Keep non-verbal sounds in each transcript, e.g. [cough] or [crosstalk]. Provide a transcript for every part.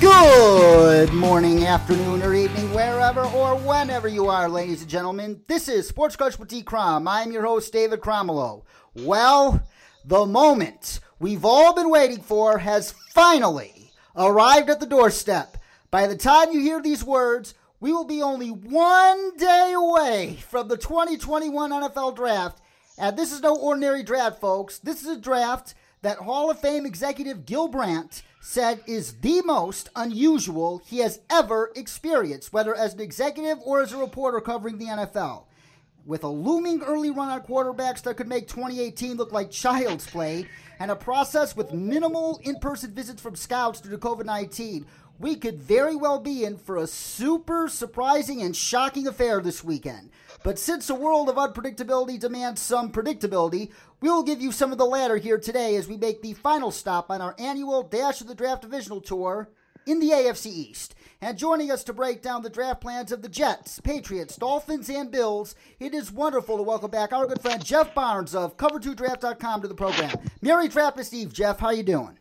Good morning, afternoon, or evening, wherever or whenever you are, ladies and gentlemen. This is Sports Crush with D. Crom. I'm your host, David Cromelo. Well, the moment we've all been waiting for has finally arrived at the doorstep. By the time you hear these words, we will be only one day away from the 2021 NFL Draft. And this is no ordinary draft, folks. This is a draft that Hall of Fame executive Gil Brandt said is the most unusual he has ever experienced, whether as an executive or as a reporter covering the NFL. With a looming early run on quarterbacks that could make 2018 look like child's play, and a process with minimal in person visits from scouts due to COVID 19, we could very well be in for a super surprising and shocking affair this weekend. But since a world of unpredictability demands some predictability, we'll give you some of the latter here today as we make the final stop on our annual Dash of the Draft Divisional Tour in the AFC East. And joining us to break down the draft plans of the Jets, Patriots, Dolphins, and Bills, it is wonderful to welcome back our good friend Jeff Barnes of Cover2Draft.com to the program. Merry Trappist Eve, Jeff. How you doing?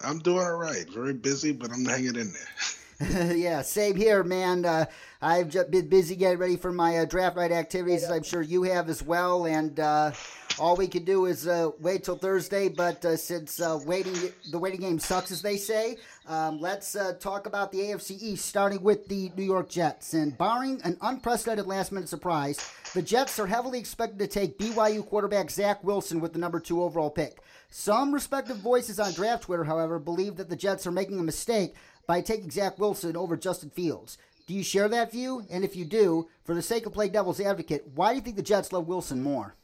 I'm doing all right. Very busy, but I'm hanging in there. [laughs] [laughs] yeah, same here, man. Uh, I've just been busy getting ready for my uh, draft night activities, as I'm sure you have as well. And uh, all we can do is uh, wait till Thursday. But uh, since uh, waiting, the waiting game sucks, as they say, um, let's talk about the AFC East, starting with the New York Jets. And barring an unprecedented last-minute surprise, the Jets are heavily expected to take BYU quarterback Zach Wilson with the number two overall pick. Some respective voices on draft Twitter, however, believe that the Jets are making a mistake by taking Zach Wilson over Justin Fields. Do you share that view? And if you do, for the sake of playing devil's advocate, why do you think the Jets love Wilson more?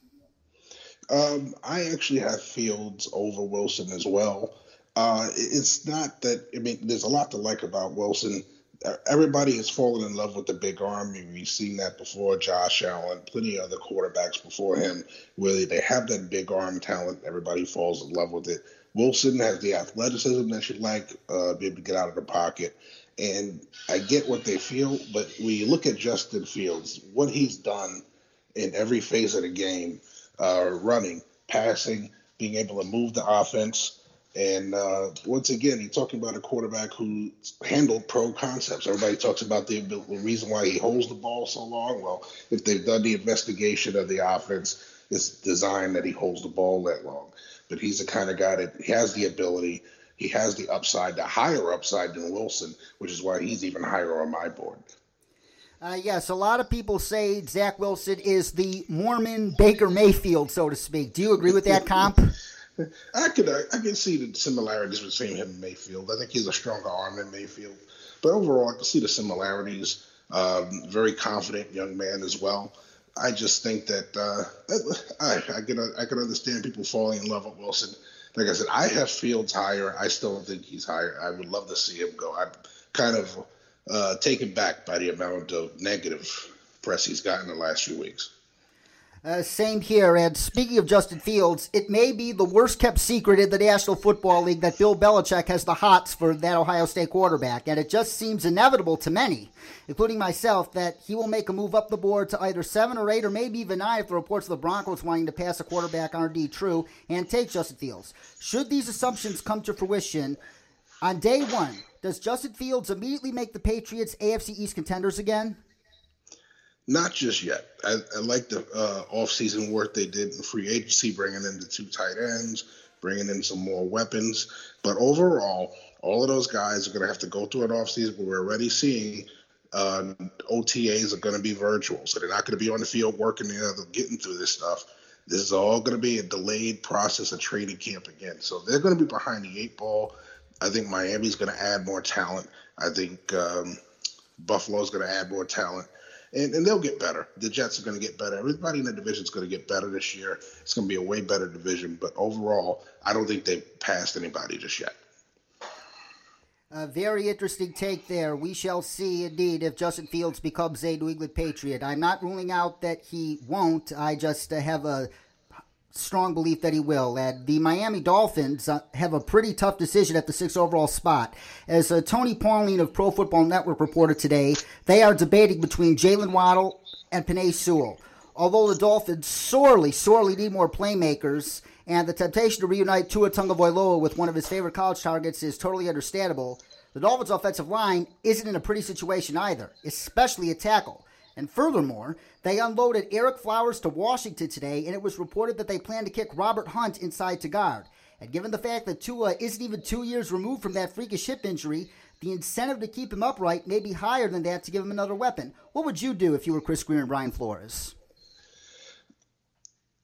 Um, I actually have Fields over Wilson as well. Uh, it's not that, I mean, there's a lot to like about Wilson everybody has fallen in love with the big arm. We've seen that before. Josh Allen, plenty of other quarterbacks before him, where they have that big arm talent. Everybody falls in love with it. Wilson has the athleticism that you like, uh, be able to get out of the pocket. And I get what they feel, but when you look at Justin Fields, what he's done in every phase of the game, uh, running, passing, being able to move the offense, and uh, once again, you're talking about a quarterback who handled pro concepts. Everybody talks about the, the, reason why he holds the ball so long. Well, if they've done the investigation of the offense, it's designed that he holds the ball that long. But he's the kind of guy that he has the ability, he has the upside, the higher upside than Wilson, which is why he's even higher on my board. Uh, yes, a lot of people say Zach Wilson is the Mormon Baker Mayfield, so to speak. Do you agree with that comp? [laughs] I could I, I can see the similarities between him and Mayfield. I think he's a stronger arm than Mayfield, but overall, I can see the similarities. Um, very confident young man as well. I just think that uh, I I can I can understand people falling in love with Wilson. Like I said, I have Fields higher. I still think he's higher. I would love to see him go. I'm kind of uh, taken back by the amount of negative press he's gotten the last few weeks. Uh, same here. And speaking of Justin Fields, it may be the worst kept secret in the National Football League that Bill Belichick has the hots for that Ohio State quarterback. And it just seems inevitable to many, including myself, that he will make a move up the board to either seven or eight or maybe even nine if the reports of the Broncos wanting to pass a quarterback are indeed true and take Justin Fields. Should these assumptions come to fruition, on day one, does Justin Fields immediately make the Patriots AFC East contenders again? Not just yet. I, I like the uh, off-season work they did in free agency, bringing in the two tight ends, bringing in some more weapons. But overall, all of those guys are going to have to go through an offseason. But we're already seeing uh, OTAs are going to be virtual, so they're not going to be on the field working together, getting through this stuff. This is all going to be a delayed process of training camp again. So they're going to be behind the eight ball. I think Miami's going to add more talent. I think um, Buffalo's going to add more talent and, and they'll get better. The Jets are going to get better. Everybody in the division is going to get better this year. It's going to be a way better division. But overall, I don't think they've passed anybody just yet. A very interesting take there. We shall see indeed if Justin Fields becomes a New England Patriot. I'm not ruling out that he won't. I just have a strong belief that he will. And the Miami Dolphins uh, have a pretty tough decision at the sixth overall spot. As uh, Tony Pauline of Pro Football Network reported today, they are debating between Jaylen Waddle and Penei Sewell. Although the Dolphins sorely, sorely need more playmakers, and the temptation to reunite Tua Tagovailoa with one of his favorite college targets is totally understandable, the Dolphins' offensive line isn't in a pretty situation either, especially at tackle. And furthermore, they unloaded Ereck Flowers to Washington today, and it was reported that they plan to kick Robert Hunt inside to guard. And given the fact that Tua isn't even two years removed from that freakish hip injury, the incentive to keep him upright may be higher than that to give him another weapon. What would you do if you were Chris Grier and Brian Flores?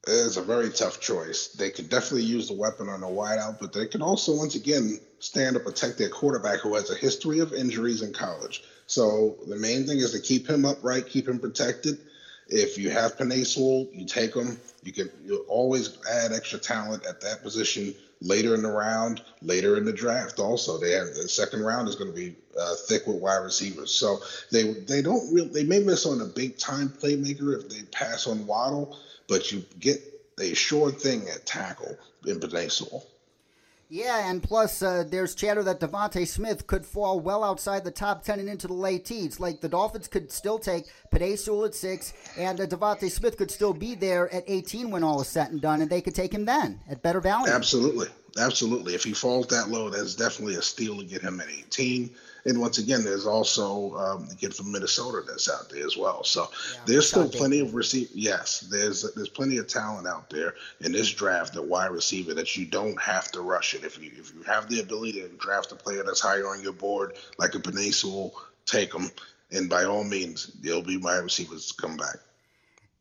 It's a very tough choice. They could definitely use the weapon on the wideout, but they could also, once again, stand to protect their quarterback who has a history of injuries in college. So the main thing is to keep him upright, keep him protected. If you have Sewell, you take him. You can you always add extra talent at that position later in the round, later in the draft. Also, they have the second round is going to be uh, thick with wide receivers. So they they don't really they may miss on a big time playmaker if they pass on Waddle, but you get a sure thing at tackle in Sewell. Yeah, and plus uh, there's chatter that DeVonta Smith could fall well outside the top 10 and into the late teens. Like the Dolphins could still take Penei Sewell at 6, and uh, DeVonta Smith could still be there at 18 when all is said and done, and they could take him then at better value. Absolutely. Absolutely. If he falls that low, that's definitely a steal to get him at 18. And once again, there's also um, the kid from Minnesota that's out there as well. So yeah, there's still plenty of receive. Yes, there's there's plenty of talent out there in this draft at wide receiver that you don't have to rush it. If you if you have the ability to draft a player that's higher on your board, like a Sewell, take them. And by all means, there'll be wide receivers to come back.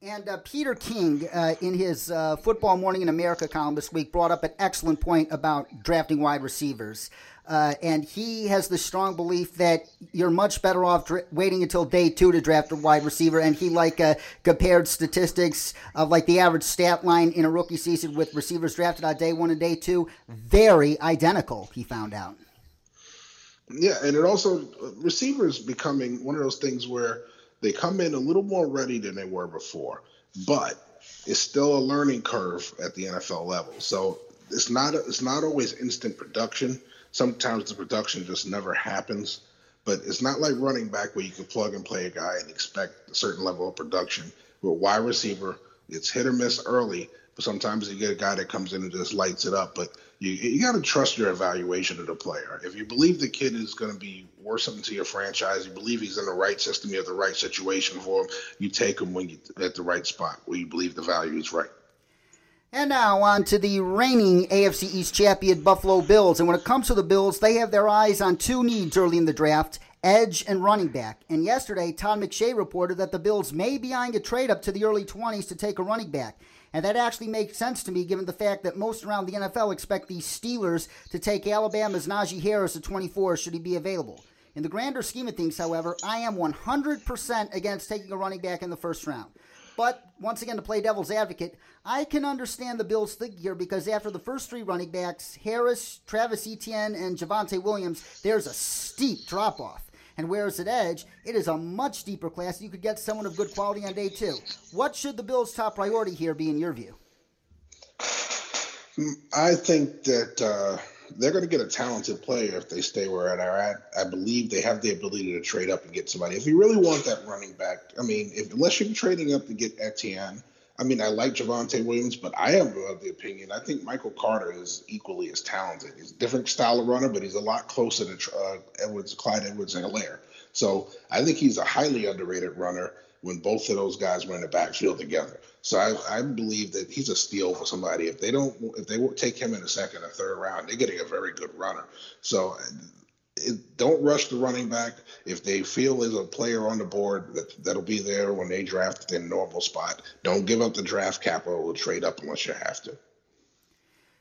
And uh, Peter King, uh, in his uh, Football Morning in America column this week, brought up an excellent point about drafting wide receivers. Uh, and he has the strong belief that you're much better off dra- waiting until day two to draft a wide receiver. And he like uh, compared statistics of like the average stat line in a rookie season with receivers drafted on day one and day two, very identical. He found out. Yeah, and it also receivers becoming one of those things where they come in a little more ready than they were before, but it's still a learning curve at the NFL level. So it's not it's not always instant production sometimes the production just never happens. But it's not like running back where you can plug and play a guy and expect a certain level of production. With wide receiver, it's hit or miss early, but sometimes you get a guy that comes in and just lights it up. But you, you got to trust your evaluation of the player. If you believe the kid is going to be worth something to your franchise, you believe he's in the right system, you have the right situation for him, you take him when you at the right spot where you believe the value is right. And now on to the reigning AFC East champion Buffalo Bills. And when it comes to the Bills, they have their eyes on two needs early in the draft edge and running back. And yesterday, Todd McShay reported that the Bills may be eyeing a trade up to the early 20s to take a running back. And that actually makes sense to me given the fact that most around the NFL expect the Steelers to take Alabama's Najee Harris at 24 should he be available. In the grander scheme of things, however, I am 100% against taking a running back in the first round. But once again, to play devil's advocate, I can understand the Bills' think here because after the first three running backs, Harris, Travis Etienne, and Javonte Williams, there's a steep drop off. And whereas at Edge, it is a much deeper class. You could get someone of good quality on day two. What should the Bills' top priority here be in your view? I think that uh, they're going to get a talented player if they stay where they're at. I believe they have the ability to trade up and get somebody. If you really want that running back, I mean, if, unless you're trading up to get Etienne, I mean, I like Javonte Williams, but I am of the opinion I think Michael Carter is equally as talented. He's a different style of runner, but he's a lot closer to uh, Edwards, Clyde Edwards-Helaire. So I think he's a highly underrated runner when both of those guys were in the backfield together. So I, I believe that he's a steal for somebody. If they don't, if they won't take him in the second or third round, they're getting a very good runner. So it, don't rush the running back. If they feel there's a player on the board that, that'll be there when they draft their normal spot, don't give up the draft capital to trade up unless you have to.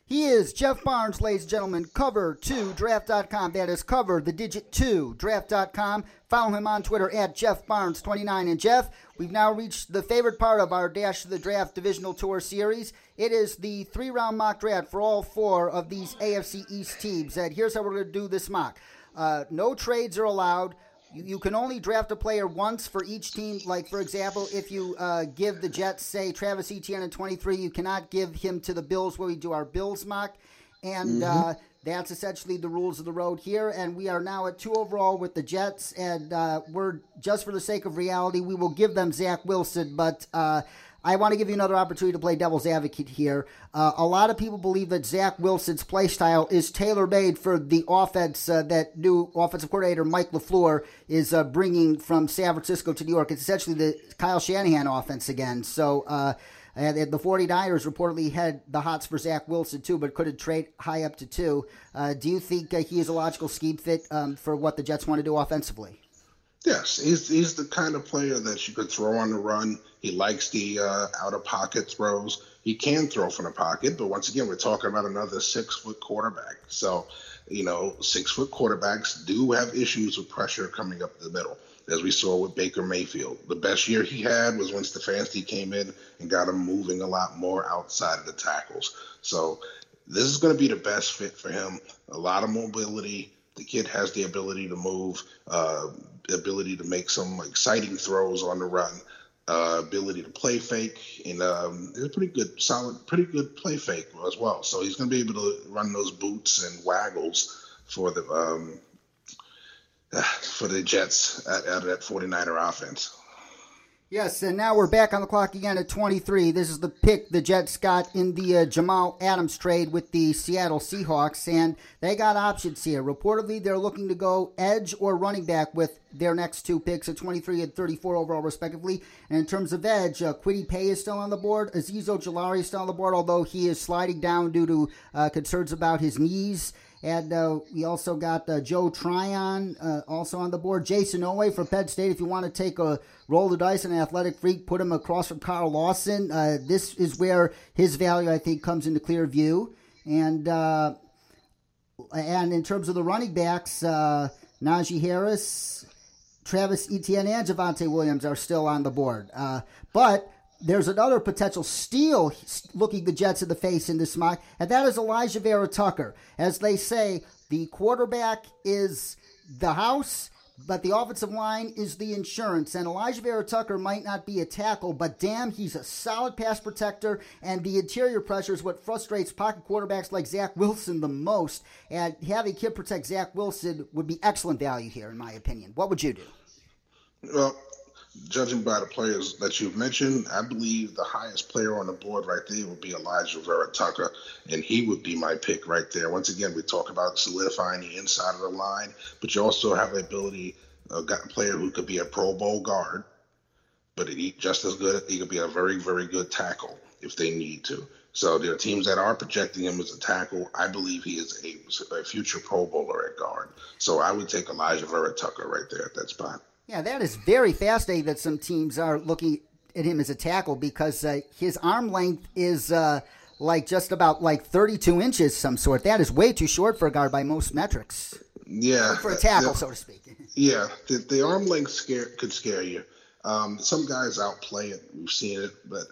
He is Jeff Barnes, ladies and gentlemen. Cover 2 draft.com. That is cover the digit 2 draft.com. Follow him on Twitter at Jeff Barnes29. And Jeff, we've now reached the favorite part of our Dash to the Draft Divisional Tour series. It is the three round mock draft for all four of these AFC East teams. And here's how we're going to do this mock uh, no trades are allowed you, you can only draft a player once for each team. Like, for example, if you uh, give the Jets, say, Travis Etienne at 23, you cannot give him to the Bills where we do our Bills mock. And mm-hmm. uh, that's essentially the rules of the road here. And we are now at two overall with the Jets. And uh, we're, just for the sake of reality, we will give them Zach Wilson. But uh, I want to give you another opportunity to play devil's advocate here. Uh, a lot of people believe that Zach Wilson's play style is tailor made for the offense uh, that new offensive coordinator Mike LaFleur is uh, bringing from San Francisco to New York. It's essentially the Kyle Shanahan offense again. So, uh, and the 49ers reportedly had the hots for Zach Wilson too, but couldn't trade high up to two. Uh, do you think uh, he is a logical scheme fit um, for what the Jets want to do offensively? Yes, he's he's the kind of player that you could throw on the run. He likes the uh, out of pocket throws. He can throw from the pocket, but once again, we're talking about another six foot quarterback. So, you know, six foot quarterbacks do have issues with pressure coming up the middle, as we saw with Baker Mayfield. The best year he had was when Stefanski came in and got him moving a lot more outside of the tackles. So, this is going to be the best fit for him. A lot of mobility. The kid has the ability to move. Uh, ability to make some exciting throws on the run, uh, ability to play fake, and um, pretty good, solid, pretty good play fake as well. So he's going to be able to run those boots and waggles for the um, [sighs] for the Jets out of that 49er offense. Yes, and now we're back on the clock again at 23. This is the pick the Jets got in the uh, Jamal Adams trade with the Seattle Seahawks, and they got options here. Reportedly, they're looking to go edge or running back with their next two picks at 23 and 34 overall, respectively. And in terms of edge, uh, Kwity Paye is still on the board. Azeez Ojulari is still on the board, although he is sliding down due to uh, concerns about his knees. And uh, we also got uh, Joe Tryon uh, also on the board. Jayson Oweh for Penn State. If you want to take a roll the dice on athletic freak, put him across from Carl Lawson. Uh, this is where his value, I think, comes into clear view. And uh, and in terms of the running backs, uh, Najee Harris, Travis Etienne, and Javonte Williams are still on the board. but there's another potential steal looking the Jets in the face in this mock, and that is Elijah Vera Tucker. As they say, the quarterback is the house, but the offensive line is the insurance. And Elijah Vera Tucker might not be a tackle, but damn, he's a solid pass protector, and the interior pressure is what frustrates pocket quarterbacks like Zach Wilson the most. And having kid protect Zach Wilson would be excellent value here, in my opinion. What would you do? Well, judging by the players that you've mentioned, I believe the highest player on the board right there would be Elijah Vera Tucker, and he would be my pick right there. Once again, we talk about solidifying the inside of the line, but you also have the ability uh, a player who could be a Pro Bowl guard, but he just as good. He could be a very, very good tackle if they need to. So there are teams that are projecting him as a tackle. I believe he is a, a future Pro Bowler at guard. So I would take Elijah Vera Tucker right there at that spot. Yeah, that is very fascinating that some teams are looking at him as a tackle because uh, his arm length is uh, like just about like 32 inches, some sort. That is way too short for a guard by most metrics. Yeah, for a tackle, so to speak. [laughs] Yeah, the, the arm length scare could scare you. Um, some guys outplay it. We've seen it, but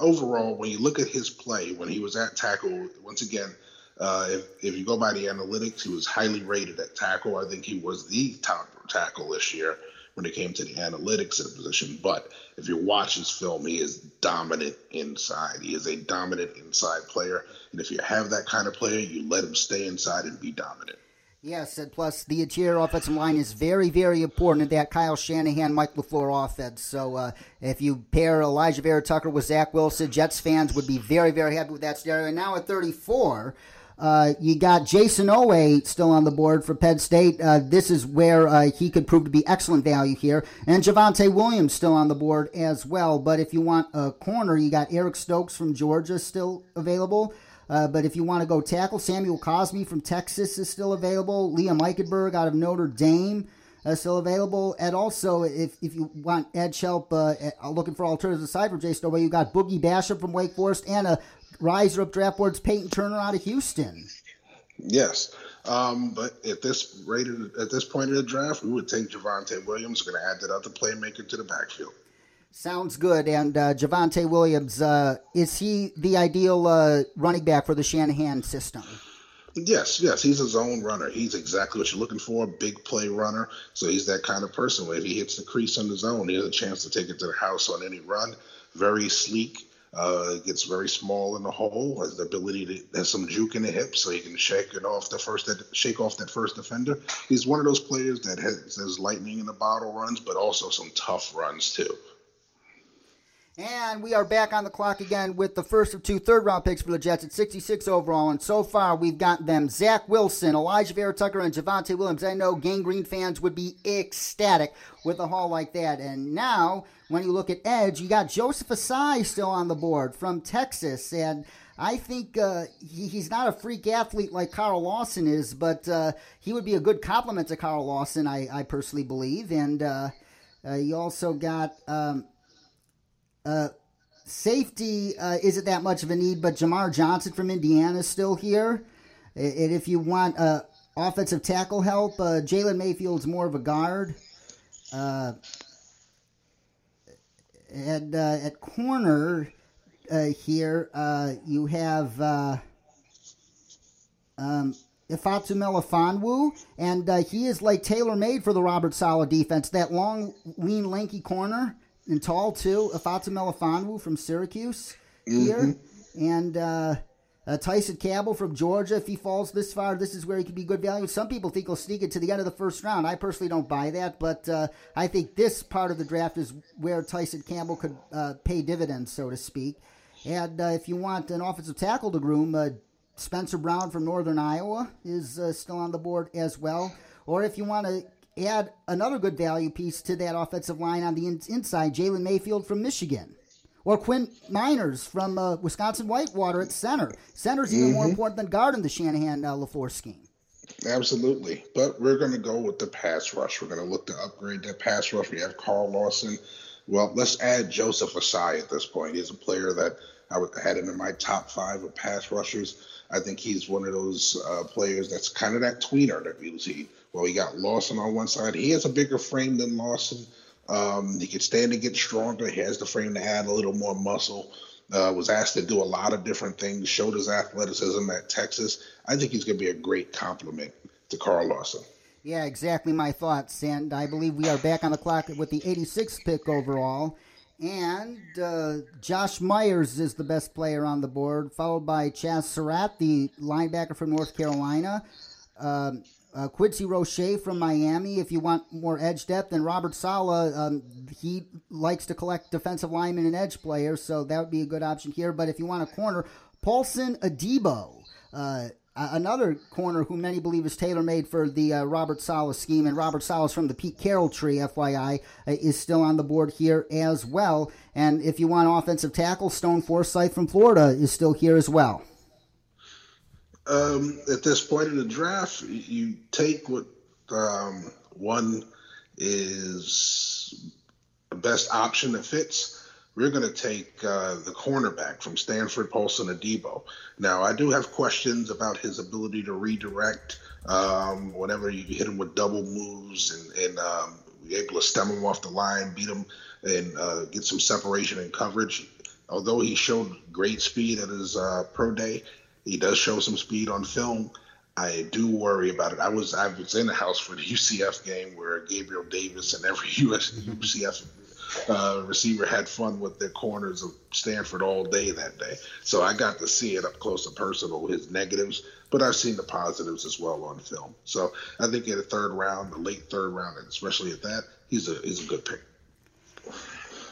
overall, when you look at his play when he was at tackle, once again, uh, if, if you go by the analytics, he was highly rated at tackle. I think he was the top tackle this year when it came to the analytics of the position. But if you watch his film, he is dominant inside. He is a dominant inside player. And if you have that kind of player, you let him stay inside and be dominant. Yes, and plus the interior offensive line is very, very important in that Kyle Shanahan, Mike LaFleur offense. So uh, if you pair Elijah Vera Tucker with Zach Wilson, Jets fans would be very, very happy with that scenario. And now at 34, uh, you got Jayson Oweh still on the board for Penn State. Uh, this is where uh, he could prove to be excellent value here. And Javonte Williams still on the board as well. But if you want a corner, you got Eric Stokes from Georgia still available. Uh, but if you want to go tackle, Samuel Cosmi from Texas is still available. Liam Eichenberg out of Notre Dame uh, still available. And also, if, if you want edge help, uh, looking for alternatives aside from Jayson Oweh, you got Boogie Basham from Wake Forest and a riser up draft boards, Peyton Turner out of Houston. Yes. Um, but at this rate, at this point in the draft, we would take Javonte Williams. Going to add that other playmaker to the backfield. Sounds good. And uh, Javonte Williams, uh, is he the ideal uh, running back for the Shanahan system? Yes, yes, he's a zone runner. He's exactly what you're looking for, a big play runner. So he's that kind of person where if he hits the crease on the zone, he has a chance to take it to the house on any run. Very sleek, uh, gets very small in the hole, has the ability to has some juke in the hips, so he can shake it off the first shake off that first defender. He's one of those players that has, has lightning in the bottle runs, but also some tough runs too. And we are back on the clock again with the first of two third round picks for the Jets at 66 overall. And so far, we've got them Zach Wilson, Elijah Vera Tucker, and Javonte Williams. I know Gang Green fans would be ecstatic with a haul like that. And now, when you look at Edge, you got Joseph Ossai still on the board from Texas. And I think uh, he, he's not a freak athlete like Carl Lawson is, but uh, he would be a good complement to Carl Lawson, I, I personally believe. And uh, uh you also got. Um, uh, safety uh, isn't that much of a need, but Jamar Johnson from Indiana is still here. And if you want uh, offensive tackle help, uh, Jalen Mayfield's more of a guard. Uh, and uh, at corner uh, here, you have um, Ifeatu Melifonwu, and he is like tailor made for the Robert Saleh defense. That long, lean, lanky corner and tall too. Ifeatu Melifonwu from Syracuse here, mm-hmm. and uh, uh, Tyson Campbell from Georgia. If he falls this far, this is where he could be good value. Some people think he'll sneak it to the end of the first round. I personally don't buy that, but uh, I think this part of the draft is where Tyson Campbell could uh, pay dividends, so to speak. And uh, if you want an offensive tackle to groom, uh, Spencer Brown from Northern Iowa is still on the board as well. Or if you want to add another good value piece to that offensive line on the in- inside, Jalen Mayfield from Michigan. Or Quinn Meinerz from uh, Wisconsin Whitewater at center. Center's even mm-hmm. more important than guard in the Shanahan uh, LaFleur scheme. Absolutely. But we're going to go with the pass rush. We're going to look to upgrade that pass rush. We have Carl Lawson. Well, let's add Joseph Ossai at this point. He's a player that I would had him in my top five of pass rushers. I think he's one of those uh, players that's kind of that tweener that you see. Well, he got Lawson on one side. He has a bigger frame than Lawson. Um, he can stand to get stronger. He has the frame to add a little more muscle. Uh, was asked to do a lot of different things. Showed his athleticism at Texas. I think he's going to be a great compliment to Carl Lawson. Yeah, exactly my thoughts. And I believe we are back on the clock with the 86th pick overall. And uh, Josh Myers is the best player on the board, followed by Chazz Surratt, the linebacker from North Carolina. Um, uh, Quincy Roche from Miami, if you want more edge depth, and Robert Saleh, um, he likes to collect defensive linemen and edge players, so that would be a good option here. But if you want a corner, Paulson Adebo, uh, another corner who many believe is tailor made for the uh, Robert Saleh scheme, and Robert Saleh from the Pete Carroll tree, FYI, uh, is still on the board here as well. And if you want offensive tackle, Stone Forsythe from Florida is still here as well. Um, at this point in the draft, you take what um, one is the best option that fits. We're going to take uh, the cornerback from Stanford, Paulson Adebo. Now, I do have questions about his ability to redirect um, whenever you hit him with double moves and, and um, able to stem him off the line, beat him, and uh, get some separation and coverage. Although he showed great speed at his uh, pro day, he does show some speed on film. I do worry about it. I was I was in the house for the [laughs] UCF game where Gabriel Davis and every [laughs] US, UCF uh, receiver had fun with their corners of Stanford all day that day. So I got to see it up close and personal, his negatives, but I've seen the positives as well on film. So I think in the third round, the late third round, and especially at that, he's a he's a good pick.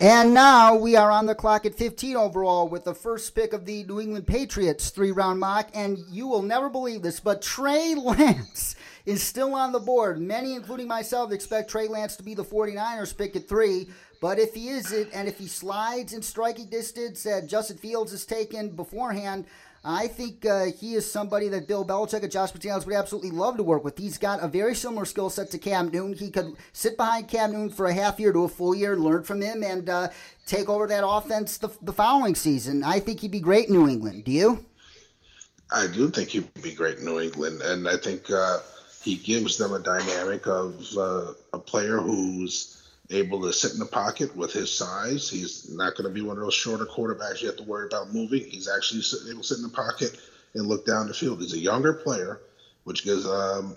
And now we are on the clock at 15 overall with the first pick of the New England Patriots three round mock. And you will never believe this, but Trey [laughs] Lance is still on the board. Many, including myself, expect Trey Lance to be the 49ers pick at three. But if he isn't, and if he slides in striking distance, that Justin Fields is taken beforehand. I think uh, he is somebody that Bill Belichick and Josh McDaniels would absolutely love to work with. He's got a very similar skill set to Cam Newton. He could sit behind Cam Newton for a half year to a full year, learn from him, and uh, take over that offense the, the following season. I think he'd be great in New England. Do you? I do think he'd be great in New England, and I think uh, he gives them a dynamic of uh, a player who's able to sit in the pocket with his size. He's not going to be one of those shorter quarterbacks you have to worry about moving. He's actually able to sit in the pocket and look down the field. He's a younger player, which gives um,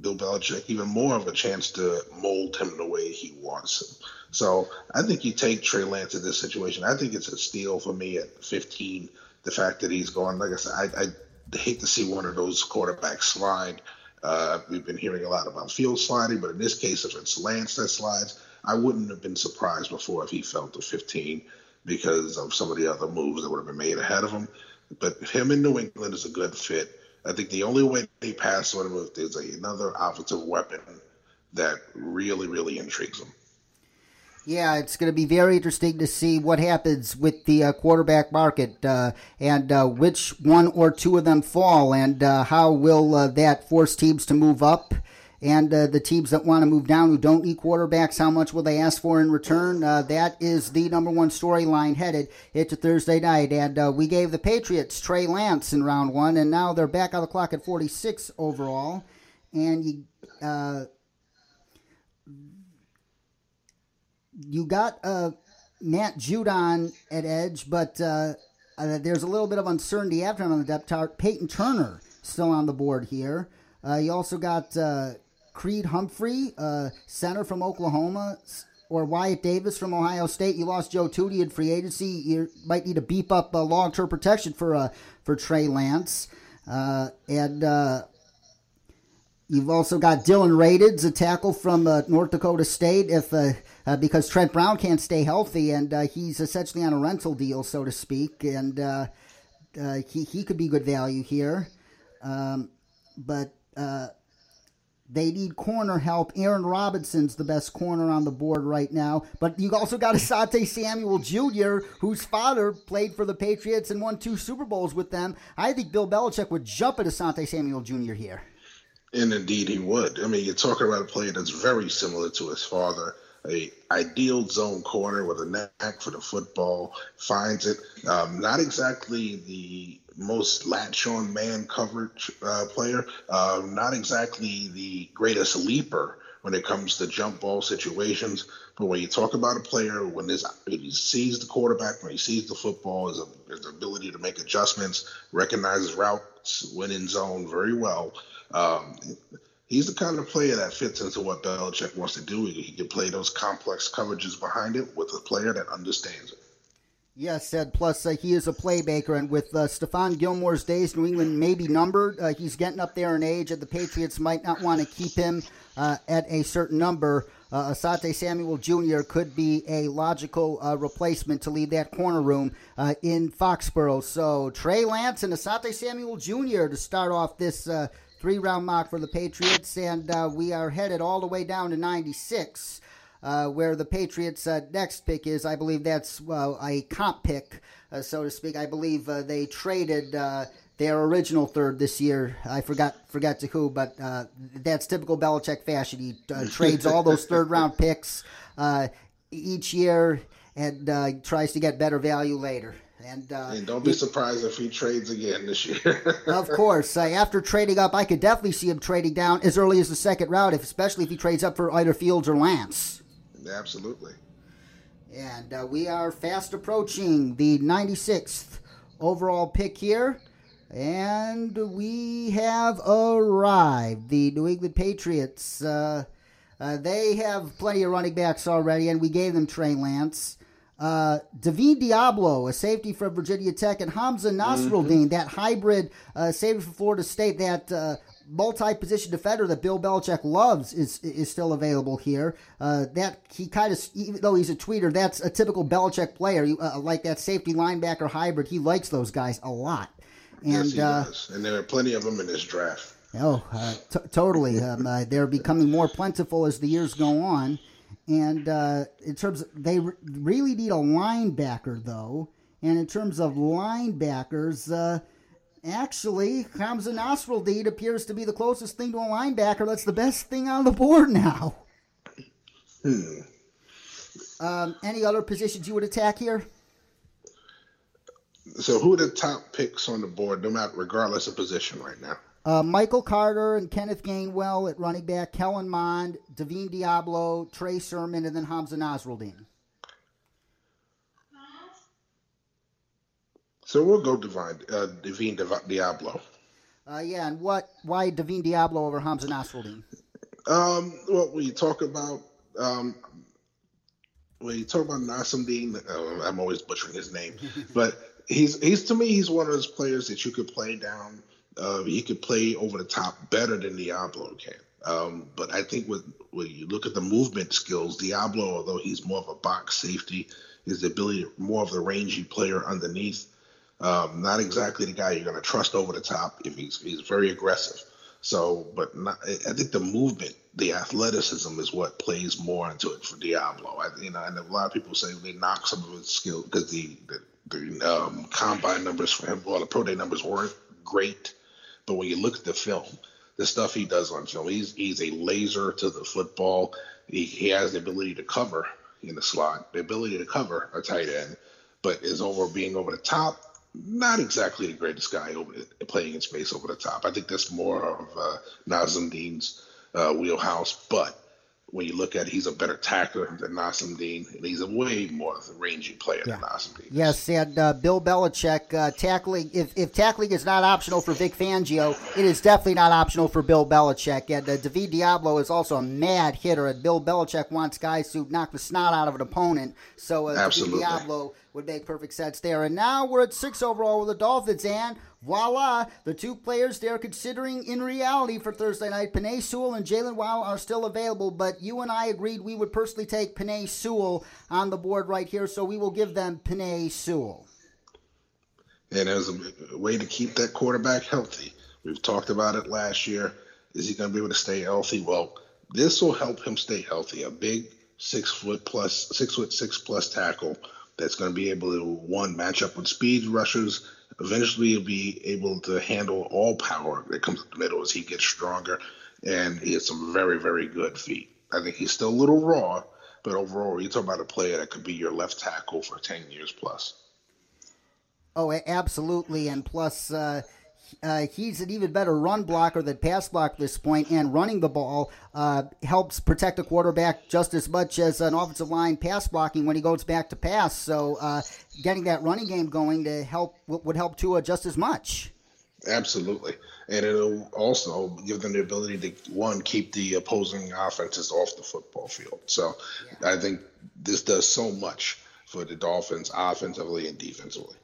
Bill Belichick even more of a chance to mold him the way he wants him. So I think you take Trey Lance in this situation. I think it's a steal for me at 15. The fact that he's going, like I said, I, I hate to see one of those quarterbacks slide. Uh, we've been hearing a lot about field sliding, but in this case, if it's Lance that slides, I wouldn't have been surprised before if he fell to 15. because of some of the other moves that would have been made ahead of him. But him in New England is a good fit. I think the only way they pass on him if there's another offensive weapon that really, really intrigues them. Yeah, it's going to be very interesting to see what happens with the uh, quarterback market uh, and uh, which one or two of them fall, and uh, how will uh, that force teams to move up. And uh, the teams that want to move down who don't need quarterbacks, how much will they ask for in return? that is the number one storyline headed into Thursday night. And we gave the Patriots Trey Lance in round one, and now they're back on the clock at 46 overall. And you you got uh, Matt Judon at edge, but uh, uh, there's a little bit of uncertainty after him on the depth chart. Peyton Turner still on the board here. Uh, you also got uh, Creed Humphrey, uh, center from Oklahoma, or Wyatt Davis from Ohio State. You lost Joe Thuney in free agency. You might need to beef up long term protection for uh, for Trey Lance. and You've also got Dillon Radunz, a tackle from uh, North Dakota State, if uh, uh, because Trent Brown can't stay healthy, and uh, he's essentially on a rental deal, so to speak, and uh, uh, he he could be good value here, um, but they need corner help. Aaron Robinson's the best corner on the board right now, but you also got Asante Samuel Jr., whose father played for the Patriots and won two Super Bowls with them. I think Bill Belichick would jump at Asante Samuel Jr. here. And indeed, he would. I mean, you're talking about a player that's very similar to his father. A ideal zone corner with a knack for the football, finds it. Um, not exactly the most latch-on man coverage uh, player. Uh, not exactly the greatest leaper when it comes to jump ball situations. But when you talk about a player, when, when he sees the quarterback, when he sees the football, his, his ability to make adjustments, recognizes routes, win in zone very well. Um, he's the kind of player that fits into what Belichick wants to do. He, can play those complex coverages behind it with a player that understands it. Yes, said. Plus, uh, he is a playmaker, and with uh, Stephon Gilmore's days, New England may be numbered. Uh, he's getting up there in age, and the Patriots might not want to keep him uh, at a certain number. Uh, Asante Samuel Jr. could be a logical uh, replacement to leave that corner room uh, in Foxborough. So Trey Lance and Asante Samuel Jr. to start off this uh, three round mock for the Patriots, and uh, we are headed all the way down to 96. Uh, where the Patriots' uh, next pick is, I believe that's a comp pick, uh, so to speak. I believe uh, they traded uh, their original third this year. I forgot forgot to who, but that's typical Belichick fashion. He trades all those third round picks each year and tries to get better value later. And, uh, and don't be he, surprised if he trades again this year. [laughs] of course, uh, after trading up, I could definitely see him trading down as early as the second round, if, especially if he trades up for either Fields or Lance. Absolutely. And uh, we are fast approaching the 96th overall pick here. And we have arrived. The New England Patriots, uh, uh, they have plenty of running backs already, and we gave them Trey Lance. Uh, Divine Deablo, a safety from Virginia Tech, and Hamsah Nasirildeen, mm-hmm. that hybrid uh, safety from Florida State, that uh, multi-position defender that Bill Belichick loves, is is still available here. Uh, that he kind of, even though he's a tweeter, that's a typical Belichick player, uh, like that safety linebacker hybrid. He likes those guys a lot. And, yes, he uh, does. And there are plenty of them in this draft. Oh, uh, t- totally. Um, uh, they're becoming more plentiful as the years go on. And uh, in terms, of, they re- really need a linebacker though. And in terms of linebackers, uh, actually, Hamsah Nasirildeen appears to be the closest thing to a linebacker. That's the best thing on the board now. Hmm. Um, any other positions you would attack here? So, who are the top picks on the board, no matter regardless of position right now? Uh, Michael Carter and Kenneth Gainwell at running back, Kellen Mond, Divine Deablo, Trey Sermon, and then Hamsah Nasirildeen. So we'll go Divine, uh, Divine Deablo. Uh, yeah, and what? Why Divine Deablo over Hamsah Nasirildeen? Um, well, when you talk about um, when you talk about Nasirildeen, uh, I'm always butchering his name, [laughs] but he's he's to me he's one of those players that you could play down uh, he could play over the top better than Deablo can. Um, but I think with, when you look at the movement skills, Deablo, although he's more of a box safety, is the ability, more of the rangy player underneath. Um, not exactly the guy you're going to trust over the top if he's he's very aggressive. So, but not, I think the movement, the athleticism is what plays more into it for Deablo. I, you know, and a lot of people say they knock some of his skill because the the, the um, combine numbers for him, well, the pro day numbers weren't great, but when you look at the film, the stuff he does on film, he's he's a laser to the football. He, he has the ability to cover in the slot, the ability to cover a tight end, but is over being over the top not exactly the greatest guy over playing in space over the top. I think that's more of uh, Nassourdin's uh, wheelhouse. But when you look at it, he's a better tackler than Nassourdin, and he's a way more of a rangy player yeah. than Nassourdin. Yes, and uh, Bill Belichick uh, tackling. If, if tackling is not optional for Vic Fangio, it is definitely not optional for Bill Belichick. And uh, David Deablo is also a mad hitter, and Bill Belichick wants guys to knock the snot out of an opponent. So uh, David Deablo would make perfect sense there. And now we're at six overall with the Dolphins, and voila, the two players they're considering in reality for Thursday night, Penei Sewell and Jaylen Waddle are still available, but you and I agreed we would personally take Penei Sewell on the board right here, so we will give them Penei Sewell. And as a way to keep that quarterback healthy, we've talked about it last year. Is he going to be able to stay healthy? Well, this will help him stay healthy. A big six foot plus, six foot six plus tackle that's going to be able to one match up with speed rushers. Eventually, he'll be able to handle all power that comes to the middle as he gets stronger, and he has some very very good feet. I think he's still a little raw, but overall, you talk about a player that could be your left tackle for ten years plus. Oh, absolutely, and plus. Uh uh, he's an even better run blocker than pass block at this point, and running the ball uh, helps protect a quarterback just as much as an offensive line pass blocking when he goes back to pass. So, uh, getting that running game going to help would help Tua just as much. Absolutely, and it'll also give them the ability to one keep the opposing offenses off the football field. So, yeah. I think this does so much for the Dolphins offensively and defensively.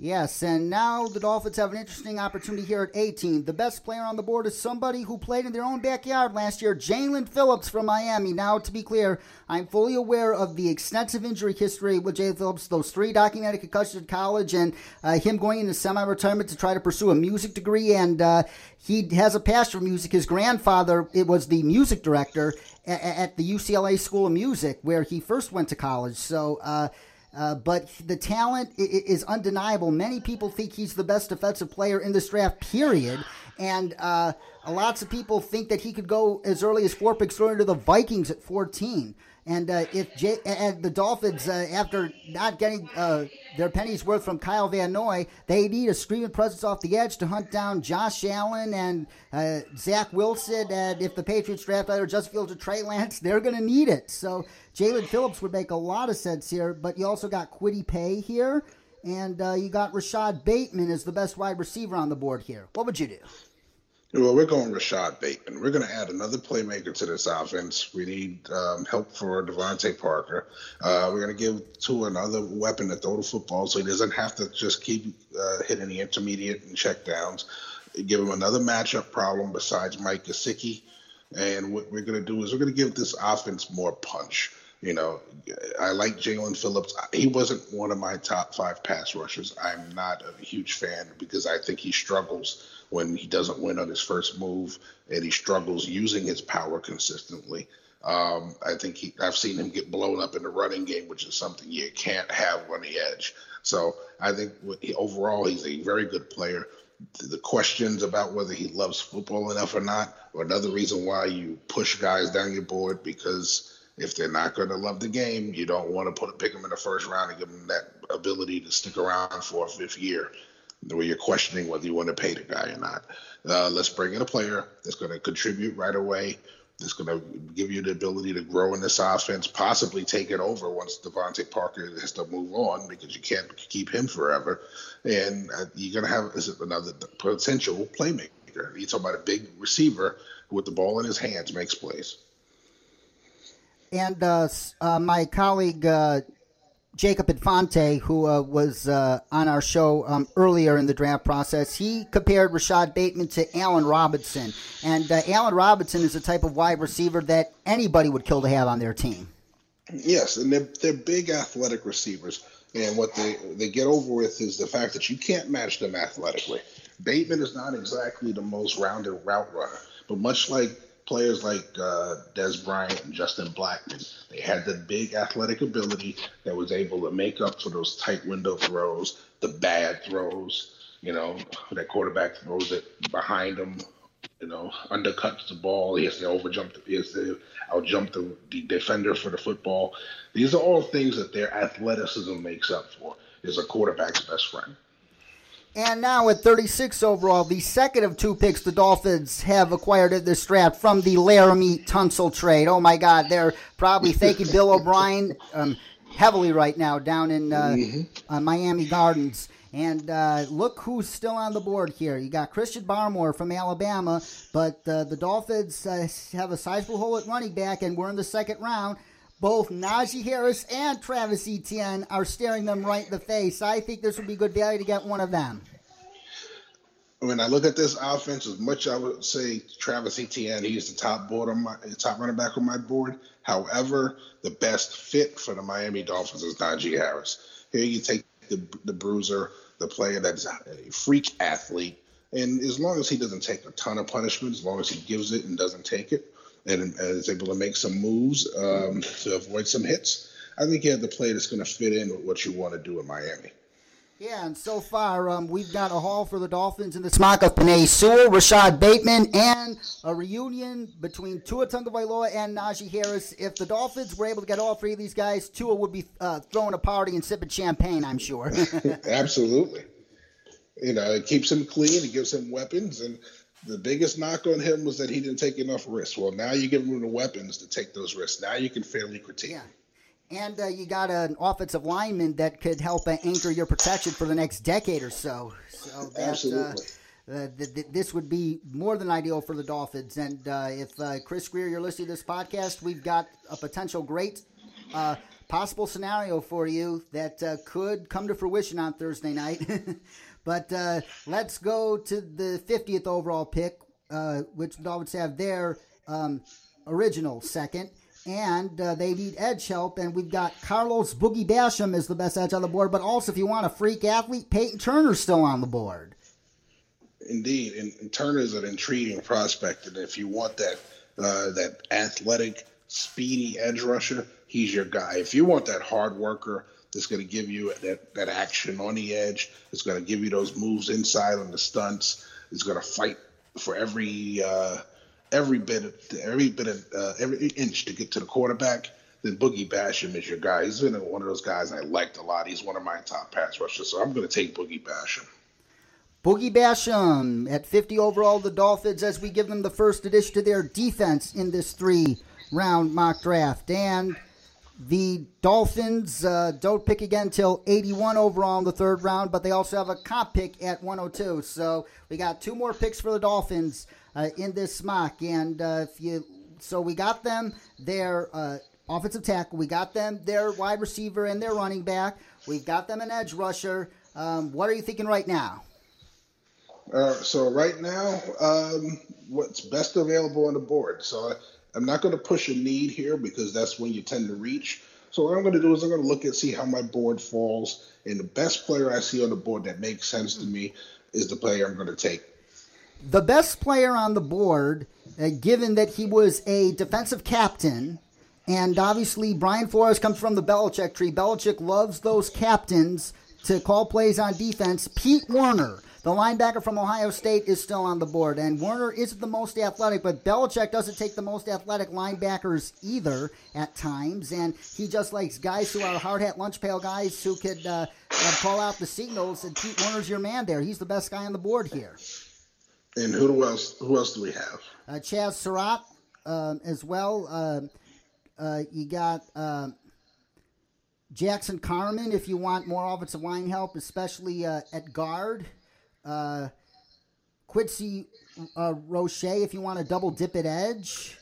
Yes, and now the Dolphins have an interesting opportunity here at 18. The best player on the board is somebody who played in their own backyard last year, Jaelan Phillips from Miami. Now, to be clear, I'm fully aware of the extensive injury history with Jaelan Phillips, those three documented concussions at college, and uh, him going into semi retirement to try to pursue a music degree. And uh, he has a passion for music. His grandfather it was the music director at, at, the UCLA School of Music, where he first went to college. So, uh, uh, but the talent is undeniable. Many people think he's the best defensive player in this draft, period. And uh, lots of people think that he could go as early as four picks thrown to the Vikings at 14. And uh, if J- and the Dolphins, uh, after not getting uh, their pennies worth from Kyle Van Noy, they need a screaming presence off the edge to hunt down Josh Allen and uh, Zach Wilson. And if the Patriots draft either Justin Fields or Trey Lance, they're going to need it. So Jaelan Phillips would make a lot of sense here. But you also got Kwity Paye here, and uh, you got Rashod Bateman as the best wide receiver on the board here. What would you do? Well, we're going Rashod Bateman. We're going to add another playmaker to this offense. We need um, help for DeVante Parker. Uh, we're going to give Tua another weapon to throw the football so he doesn't have to just keep uh, hitting the intermediate and check downs. Give him another matchup problem besides Mike Gesicki. And what we're going to do is we're going to give this offense more punch. You know, I like Jaelan Phillips. He wasn't one of my top five pass rushers. I'm not a huge fan because I think he struggles when he doesn't win on his first move and he struggles using his power consistently. Um, I think he, I've seen him get blown up in the running game, which is something you can't have on the edge. So I think overall he's a very good player. The questions about whether he loves football enough or not, or another reason why you push guys down your board because if they're not going to love the game, you don't want to put pick them in the first round and give them that ability to stick around for a fifth year where you're questioning whether you want to pay the guy or not. Uh, let's bring in a player that's going to contribute right away. That's going to give you the ability to grow in this offense, possibly take it over once DeVante Parker has to move on because you can't keep him forever. And uh, you're going to have another potential playmaker. You talk about a big receiver with the ball in his hands makes plays. And uh, uh, my colleague uh, Jacob Infante, who uh, was uh, on our show um, earlier in the draft process, he compared Rashod Bateman to Allen Robinson. And uh, Allen Robinson is the type of wide receiver that anybody would kill to have on their team. Yes, and they're they're big athletic receivers. And what they they get over with is the fact that you can't match them athletically. Bateman is not exactly the most rounded route runner, but much like players like uh, Dez Bryant and Justin Blackmon, they had the big athletic ability that was able to make up for those tight window throws, the bad throws. You know, that quarterback throws it behind him you know, undercuts the ball. He has to overjump. He has to outjump the, the defender for the football. These are all things that their athleticism makes up for. Is a quarterback's best friend. And now at 36 overall, the second of two picks the Dolphins have acquired at this draft from the Laremy Tunsil trade. Oh my God, they're probably thanking Bill O'Brien um, heavily right now down in uh, mm-hmm. uh, Miami Gardens. And uh, look who's still on the board here. You got Christian Barmore from Alabama, but uh, the Dolphins uh, have a sizable hole at running back, and we're in the second round. Both Najee Harris and Travis Etienne are staring them right in the face. I think this would be good value to get one of them. When I look at this offense, as much as I would say Travis Etienne, he's the top board on my top running back on my board. However, the best fit for the Miami Dolphins is Najee Harris. Here you take the, the bruiser, the player that's a freak athlete. And as long as he doesn't take a ton of punishment, as long as he gives it and doesn't take it, and, is able to make some moves um, to avoid some hits, I think he had the play that's going to fit in with what you want to do in Miami. Yeah, and so far um, we've got a haul for the Dolphins in the smock of Penei Sewell, Rashod Bateman, and a reunion between Tua Tagovailoa and Najee Harris. If the Dolphins were able to get all three of these guys, Tua would be uh, throwing a party and sipping champagne, I'm sure. [laughs] Absolutely. You know, it keeps him clean, it gives him weapons, and the biggest knock on him was that he didn't take enough risks. Well, now you give him the weapons to take those risks. Now you can fairly critique. Yeah. And uh, you got an offensive lineman that could help uh, anchor your protection for the next decade or so. So that, uh, Absolutely. Uh, th- th- this would be more than ideal for the Dolphins. And uh, if uh, Chris Grier, you're listening to this podcast, we've got a potential great possible scenario for you that could come to fruition on Thursday night. [laughs] but let's go to the 50th overall pick, which the Dolphins have their um, original second and uh, they need edge help. And we've got Carlos Boogie Basham is the best edge on the board, but also if you want a freak athlete, Peyton Turner's still on the board. Indeed, and, and Turner's an intriguing prospect, and if you want that uh, that athletic, speedy edge rusher, he's your guy. If you want that hard worker that's going to give you that, that action on the edge, it's going to give you those moves inside on the stunts, it's going to fight for every uh, every bit of every bit of uh, every inch to get to the quarterback, then Boogie Basham is your guy. He's been one of those guys I liked a lot. He's one of my top pass rushers, so I'm going to take Boogie Basham. Boogie Basham at 50 overall, the Dolphins, as we give them the first addition to their defense in this three round mock draft. And the Dolphins uh, don't pick again till 81 overall in the third round, but they also have a comp pick at 102. So we got two more picks for the Dolphins uh, in this mock. And uh, if you, so we got them their uh, offensive tackle, we got them their wide receiver and their running back, we've got them an edge rusher. Um, what are you thinking right now? Uh, so right now, um, what's best available on the board. So I'm not going to push a need here because that's when you tend to reach. So what I'm going to do is I'm going to look and see how my board falls, and the best player I see on the board that makes sense to me is the player I'm going to take the best player on the board, uh, given that he was a defensive captain, and obviously Brian Flores comes from the Belichick tree. Belichick loves those captains to call plays on defense. Pete Werner, the linebacker from Ohio State, is still on the board, and Werner isn't the most athletic, but Belichick doesn't take the most athletic linebackers either at times, and he just likes guys who are hard hat lunch pail guys who could uh, uh, call out the signals. And Pete Werner's your man there. He's the best guy on the board here. And who else? Who else do we have? Uh, Chazz Surratt um, as well. Uh, uh, you got um, Jackson Carman, if you want more offensive line help, especially uh, at guard. Uh, Quincy uh, Roche if you want to double dip at edge.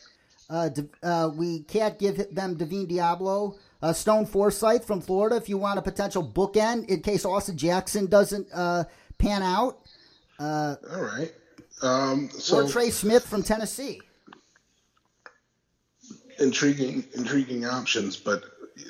uh we can't give them Divine Deablo. Stone Forsythe from Florida if you want a potential bookend in case Austin Jackson doesn't pan out. All right. Um, so or Trey Smith from Tennessee. Intriguing, intriguing options, but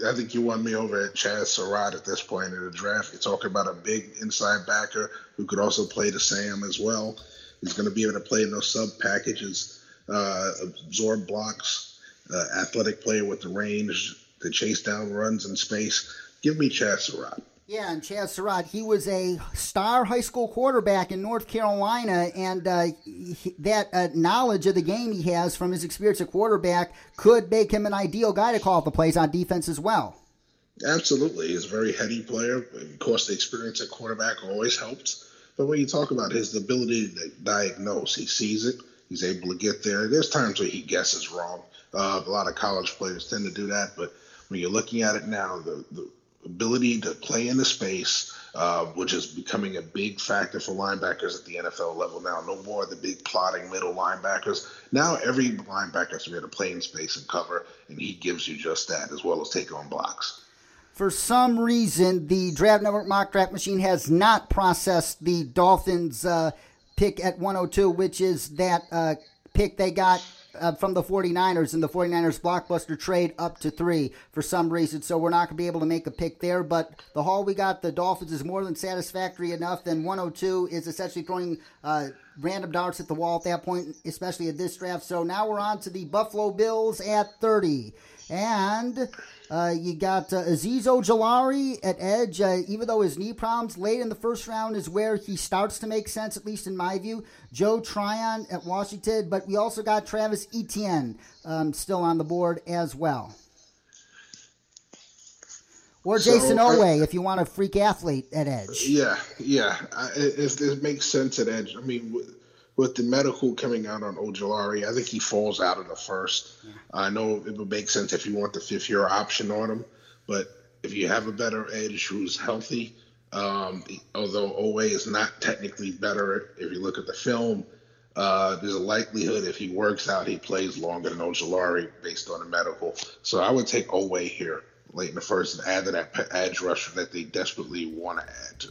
I think you won me over at Chazz Surratt at this point in the draft. You're talking about a big inside backer who could also play the Sam as well. He's going to be able to play in those sub packages, uh, absorb blocks, uh, athletic player with the range to chase down runs in space. Give me Chazz Surratt. Yeah, and Chazz Surratt, he was a star high school quarterback in North Carolina, and uh, he, that uh, knowledge of the game he has from his experience at quarterback could make him an ideal guy to call the plays on defense as well. Absolutely. He's a very heady player. Of course, the experience at quarterback always helps. But when you talk about his ability to diagnose, he sees it, he's able to get there. There's times where he guesses wrong. Uh, a lot of college players tend to do that, but when you're looking at it now, the, the ability to play in the space, uh, which is becoming a big factor for linebackers at the NFL level now. No more the big plotting middle linebackers. Now every linebacker has to be able to play in space and cover, and he gives you just that as well as take on blocks. For some reason, the Draft Network mock draft machine has not processed the Dolphins' uh, pick at 102, which is that uh, pick they got uh, from the 49ers in the 49ers blockbuster trade up to three for some reason. So we're not going to be able to make a pick there. But the haul we got, the Dolphins, is more than satisfactory enough. Then 102 is essentially throwing uh, random darts at the wall at that point, especially at this draft. So now we're on to the Buffalo Bills at 30. And uh, you got uh, Azeez Ojulari at edge. Uh, even though his knee problems late in the first round is where he starts to make sense, at least in my view. Joe Tryon at Washington, but we also got Travis Etienne um, still on the board as well. Or Jason so, if you want a freak athlete at edge. Yeah, yeah. I, it makes sense at edge, I mean, with the medical coming out on Ojulari, I think he falls out of the first. Yeah. I know it would make sense if you want the fifth year option on him, but if you have a better edge who's healthy, um, although Oweh is not technically better, if you look at the film, uh, there's a likelihood if he works out, he plays longer than Ojulari based on the medical. So I would take Oweh here late in the first and add to that edge rusher that they desperately want to add to.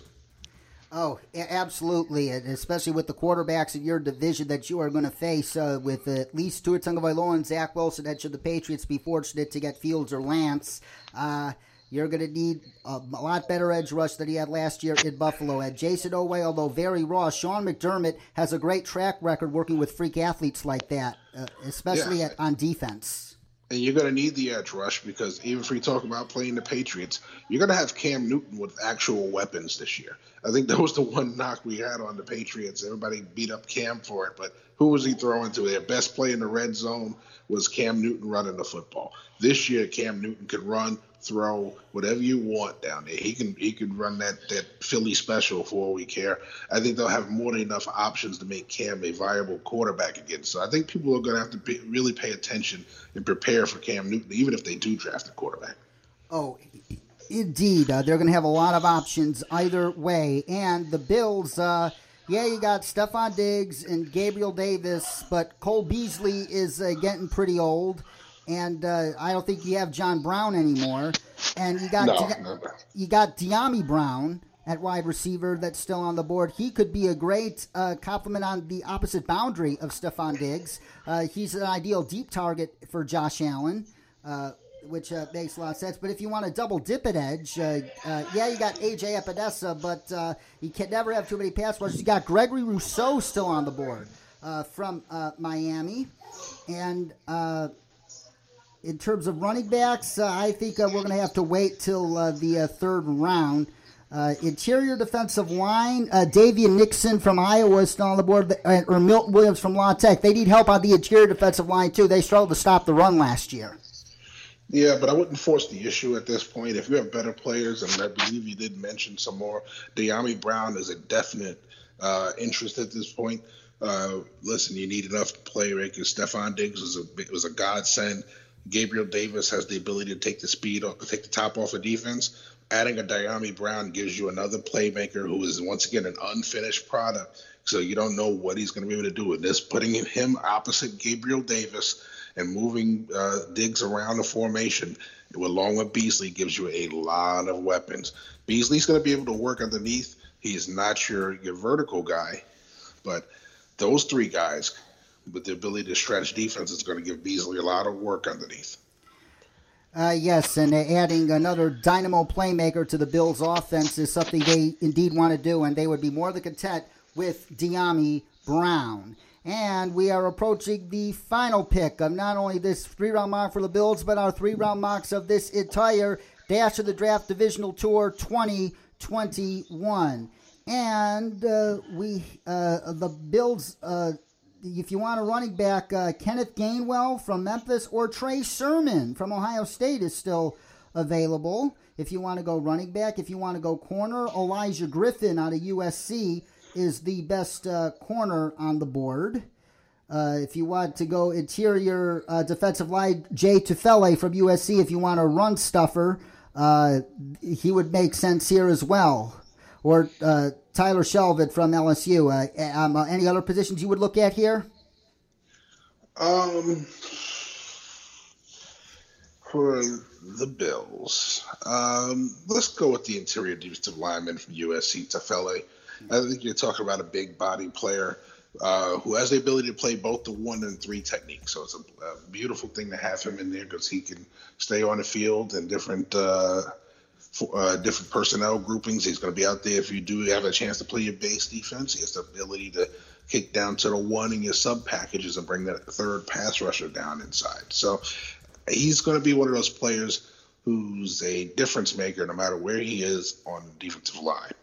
Oh, absolutely, and especially with the quarterbacks in your division that you are going to face uh, with at least Tua Tagovailoa and Zach Wilson. That should the Patriots be fortunate to get Fields or Lance, uh, you're going to need a, lot better edge rush than he had last year in Buffalo. And Jayson Oweh, although very raw, Sean McDermott has a great track record working with freak athletes like that, uh, especially yeah. at, on defense. And you're going to need the edge rush because even if we talk about playing the Patriots, you're going to have Cam Newton with actual weapons this year. I think that was the one knock we had on the Patriots. Everybody beat up Cam for it, but who was he throwing to? Their best play in the red zone was Cam Newton running the football. This year, Cam Newton could run, throw, whatever you want down there. He can he can run that that Philly special for all we care. I think they'll have more than enough options to make Cam a viable quarterback again. So I think people are going to have to be, really pay attention and prepare for Cam Newton, even if they do draft a quarterback. Oh, indeed, uh, they're going to have a lot of options either way, and the Bills. Uh, yeah, you got Stefon Diggs and Gabriel Davis, but Cole Beasley is uh, getting pretty old and uh, I don't think you have John Brown anymore. And you got no, no, no. you got Dyami Brown at wide receiver that's still on the board. He could be a great uh, complement on the opposite boundary of Stefon Diggs. Uh, he's an ideal deep target for Josh Allen. Uh, which uh, makes a lot of sense. But if you want to double dip at edge, uh, uh, yeah, you got AJ Epenesa, but uh, you can never have too many pass rushers. You got Gregory Rousseau still on the board uh, from uh, Miami, and in terms of running backs, uh, I think uh, we're going to have to wait till uh, the uh, third round. Uh, interior defensive line, uh, Daviyon Nixon from Iowa is still on the board, or Milton Williams from La Tech. They need help on the interior defensive line, too. They struggled to stop the run last year. Yeah, but I wouldn't force the issue at this point. If you have better players, and I believe you did mention some more, Dyami Brown is a definite uh, interest at this point. Uh, listen, you need enough playmakers. Stefon Diggs was a was a godsend. Gabriel Davis has the ability to take the speed off, take the top off of defense. Adding a Dyami Brown gives you another playmaker who is once again an unfinished product. So you don't know what he's going to be able to do with this. Putting him opposite Gabriel Davis and moving uh, Diggs around the formation, along with Beasley, gives you a lot of weapons. Beasley's going to be able to work underneath. He's not your your vertical guy, but those three guys with the ability to stretch defense is going to give Beasley a lot of work underneath. Uh, yes, and adding another dynamo playmaker to the Bills' offense is something they indeed want to do, and they would be more than content with Dyami Brown. And we are approaching the final pick of not only this three round mock for the Bills, but our three round mocks of this entire Dash of the Draft Divisional Tour 2021. And uh, we, uh, the Bills, uh, if you want a running back, uh, Kenneth Gainwell from Memphis or Trey Sermon from Ohio State is still available. If you want to go running back, if you want to go corner, Elijah Griffin out of USC is the best uh, corner on the board. Uh, if you want to go interior uh, defensive line, Jay Tufele from USC, if you want a run stuffer, uh, he would make sense here as well. Or uh, Tyler Shelvin from LSU. Uh, um, any other positions you would look at here? Um, for the Bills, um, let's go with the interior defensive lineman from USC, Tufele. I think you're talking about a big body player uh, who has the ability to play both the one and three technique. So it's a, a beautiful thing to have him in there because he can stay on the field and different uh, for, uh, different personnel groupings. He's going to be out there if you do have a chance to play your base defense. He has the ability to kick down to the one in your sub packages and bring that third pass rusher down inside. So he's going to be one of those players who's a difference maker no matter where he is on the defensive line.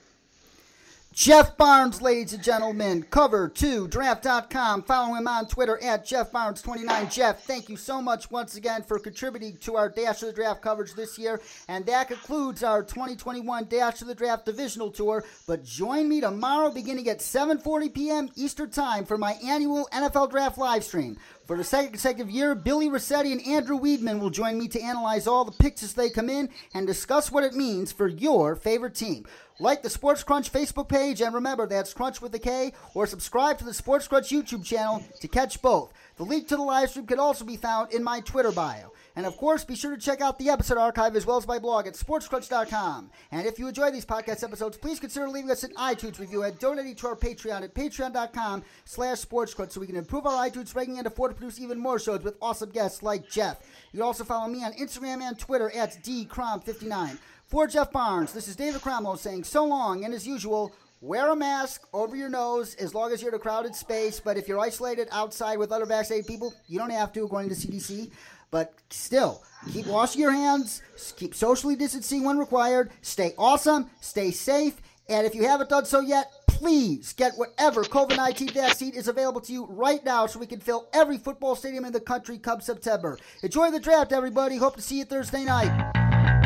Jeff Barnes, ladies and gentlemen, cover to draft.com. Follow him on Twitter at Jeff Barnes29. Jeff, thank you so much once again for contributing to our Dash of the Draft coverage this year. And that concludes our 2021 Dash of the Draft divisional tour. But join me tomorrow beginning at 7:40 p.m. Eastern Time for my annual NFL Draft live stream. For the second consecutive year, Billy Rossetti and Andrew Weedman will join me to analyze all the picks as they come in and discuss what it means for your favorite team. Like the Sports Krunch Facebook page, and remember that's Krunch with a K, or subscribe to the Sports Krunch YouTube channel to catch both. The link to the live stream can also be found in my Twitter bio. And of course, be sure to check out the episode archive as well as my blog at sportskrunch.com. And if you enjoy these podcast episodes, please consider leaving us an iTunes review and donating to our Patreon at patreon.com slash sportskrunch so we can improve our iTunes ranking and afford to produce even more shows with awesome guests like Jeff. You can also follow me on Instagram and Twitter at dcrom59. For Jeff Barnes, this is David Cromwell saying so long, and as usual, wear a mask over your nose as long as you're in a crowded space. But if you're isolated outside with other vaccinated people, you don't have to, according to CDC. But still, keep washing your hands, keep socially distancing when required, stay awesome, stay safe, and if you haven't done so yet, please get whatever COVID 19 vaccine is available to you right now so we can fill every football stadium in the country come September. Enjoy the draft, everybody. Hope to see you Thursday night.